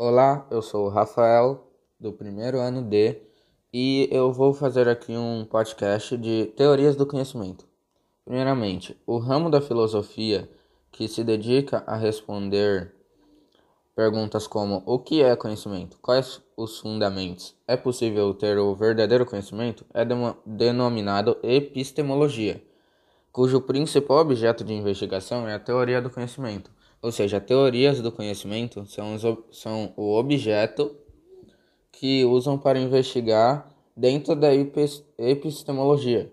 Olá, eu sou o Rafael, do primeiro ano D, e eu vou fazer aqui um podcast de teorias do conhecimento. Primeiramente, o ramo da filosofia que se dedica a responder perguntas como o que é conhecimento, quais os fundamentos, é possível ter o verdadeiro conhecimento, é denominado epistemologia, cujo principal objeto de investigação é a teoria do conhecimento ou seja, teorias do conhecimento são, os, são o objeto que usam para investigar dentro da epistemologia.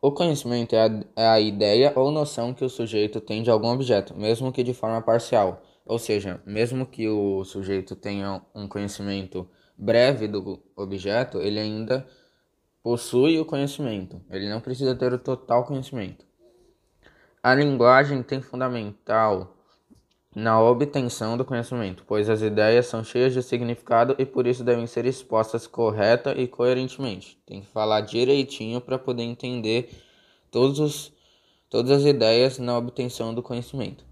O conhecimento é a, é a ideia ou noção que o sujeito tem de algum objeto, mesmo que de forma parcial. Ou seja, mesmo que o sujeito tenha um conhecimento breve do objeto, ele ainda possui o conhecimento. Ele não precisa ter o total conhecimento. A linguagem tem fundamental na obtenção do conhecimento, pois as ideias são cheias de significado e por isso devem ser expostas correta e coerentemente. Tem que falar direitinho para poder entender todos os, todas as ideias na obtenção do conhecimento.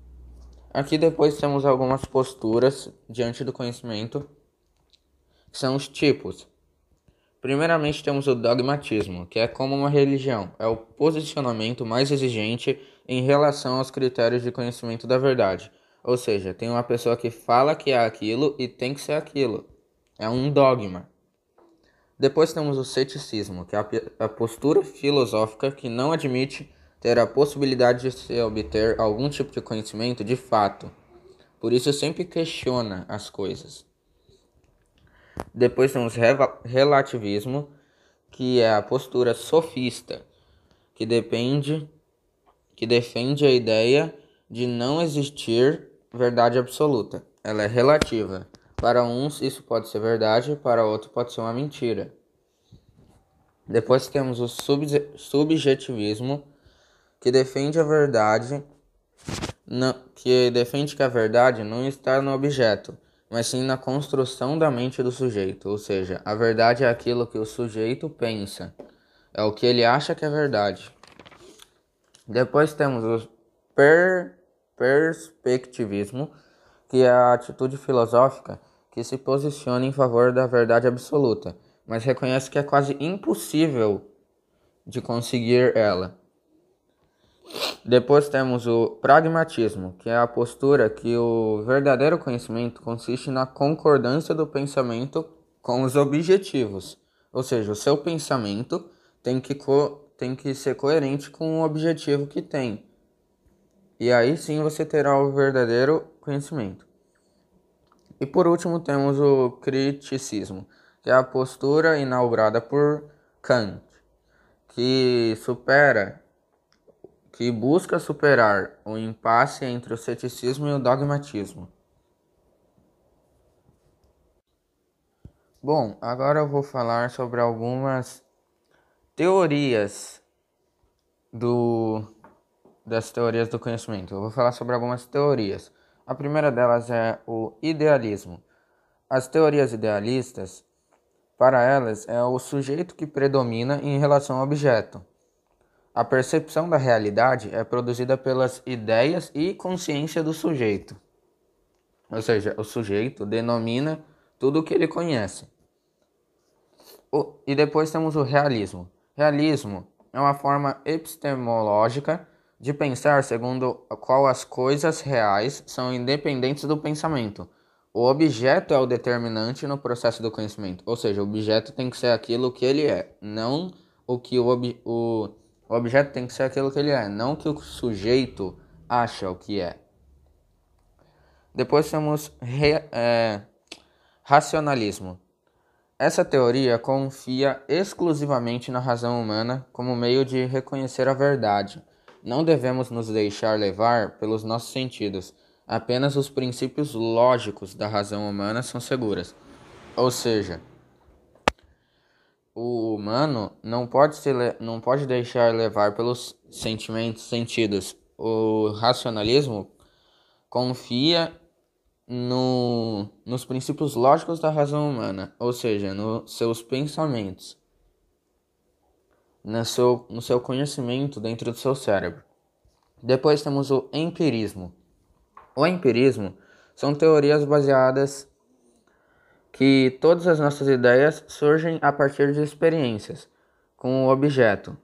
Aqui depois temos algumas posturas diante do conhecimento, que são os tipos. Primeiramente temos o dogmatismo, que é como uma religião, é o posicionamento mais exigente em relação aos critérios de conhecimento da verdade. Ou seja, tem uma pessoa que fala que é aquilo e tem que ser aquilo. É um dogma. Depois temos o ceticismo, que é a postura filosófica que não admite ter a possibilidade de se obter algum tipo de conhecimento de fato. Por isso sempre questiona as coisas. Depois temos relativismo, que é a postura sofista, que depende que defende a ideia de não existir verdade absoluta. Ela é relativa. Para uns isso pode ser verdade, para outros pode ser uma mentira. Depois temos o subjetivismo, que defende a verdade, que defende que a verdade não está no objeto, mas sim na construção da mente do sujeito. Ou seja, a verdade é aquilo que o sujeito pensa, é o que ele acha que é verdade. Depois temos o per perspectivismo, que é a atitude filosófica que se posiciona em favor da verdade absoluta, mas reconhece que é quase impossível de conseguir ela. Depois temos o pragmatismo, que é a postura que o verdadeiro conhecimento consiste na concordância do pensamento com os objetivos. Ou seja, o seu pensamento tem que co tem que ser coerente com o objetivo que tem. E aí sim você terá o verdadeiro conhecimento. E por último temos o criticismo, que é a postura inaugurada por Kant, que supera, que busca superar o impasse entre o ceticismo e o dogmatismo. Bom, agora eu vou falar sobre algumas teorias do das teorias do conhecimento. Eu vou falar sobre algumas teorias. A primeira delas é o idealismo. As teorias idealistas, para elas, é o sujeito que predomina em relação ao objeto. A percepção da realidade é produzida pelas ideias e consciência do sujeito. Ou seja, o sujeito denomina tudo o que ele conhece. E depois temos o realismo. Realismo é uma forma epistemológica de pensar segundo a qual as coisas reais são independentes do pensamento. O objeto é o determinante no processo do conhecimento, ou seja, o objeto tem que ser aquilo que ele é, não o que o, ob o, o objeto tem que ser aquilo que ele é, não o que o sujeito acha o que é. Depois temos é, racionalismo. Essa teoria confia exclusivamente na razão humana como meio de reconhecer a verdade. Não devemos nos deixar levar pelos nossos sentidos. Apenas os princípios lógicos da razão humana são seguras. Ou seja, o humano não pode, se não pode deixar levar pelos sentimentos sentidos. O racionalismo confia no, nos princípios lógicos da razão humana, ou seja, nos seus pensamentos, no seu, no seu conhecimento dentro do seu cérebro. Depois temos o empirismo. O empirismo São teorias baseadas que todas as nossas ideias surgem a partir de experiências com o objeto.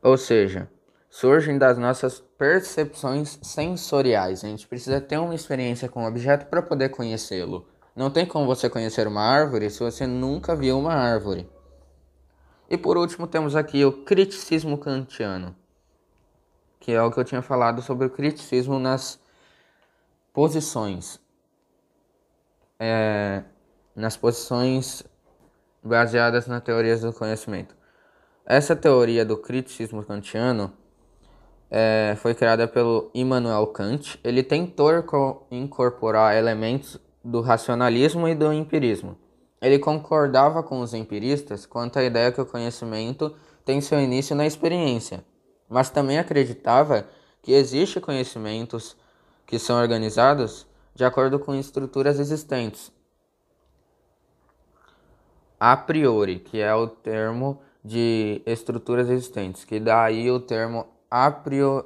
Ou seja, surgem das nossas percepções sensoriais. A gente precisa ter uma experiência com o objeto para poder conhecê-lo. Não tem como você conhecer uma árvore se você nunca viu uma árvore. E por último, temos aqui o criticismo kantiano, que é o que eu tinha falado sobre o criticismo nas posições. É, nas posições baseadas nas teorias do conhecimento. Essa teoria do criticismo kantiano é, foi criada pelo Immanuel Kant. Ele tentou incorporar elementos do racionalismo e do empirismo. Ele concordava com os empiristas quanto à ideia que o conhecimento tem seu início na experiência, mas também acreditava que existe conhecimentos que são organizados de acordo com estruturas existentes. A priori, que é o termo de estruturas existentes, que daí o termo a, prior,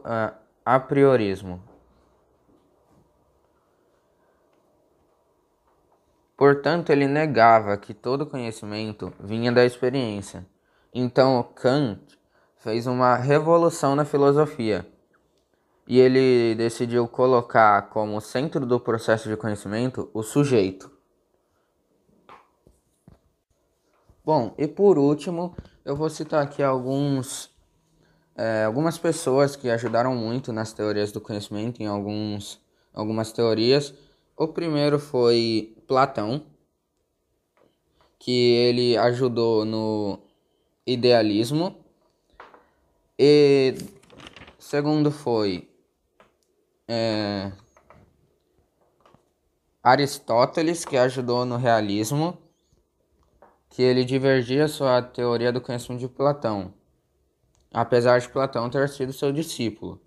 a priorismo. Portanto, ele negava que todo conhecimento vinha da experiência. Então, Kant fez uma revolução na filosofia e ele decidiu colocar como centro do processo de conhecimento o sujeito. Bom, e por último, eu vou citar aqui alguns é, algumas pessoas que ajudaram muito nas teorias do conhecimento, em alguns, algumas teorias. O primeiro foi Platão, que ele ajudou no idealismo. E segundo foi é, Aristóteles, que ajudou no realismo, que ele divergia sua teoria do conhecimento de Platão apesar de Platão ter sido seu discípulo.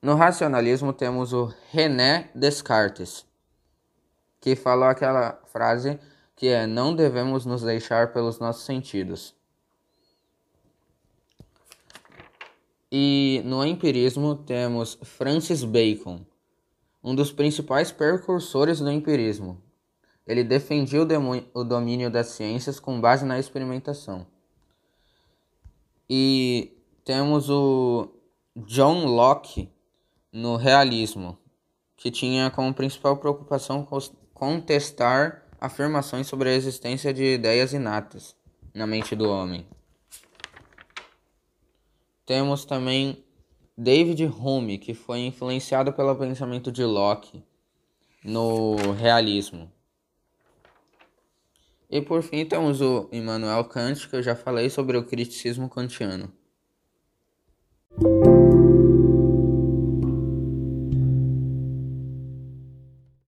No racionalismo temos o René Descartes, que falou aquela frase que é não devemos nos deixar pelos nossos sentidos. E no empirismo temos Francis Bacon, um dos principais precursores do empirismo. Ele defendia o domínio das ciências com base na experimentação. E temos o John Locke no realismo, que tinha como principal preocupação contestar afirmações sobre a existência de ideias inatas na mente do homem. Temos também David Hume, que foi influenciado pelo pensamento de Locke no realismo. E por fim temos o Immanuel Kant, que eu já falei sobre o criticismo kantiano.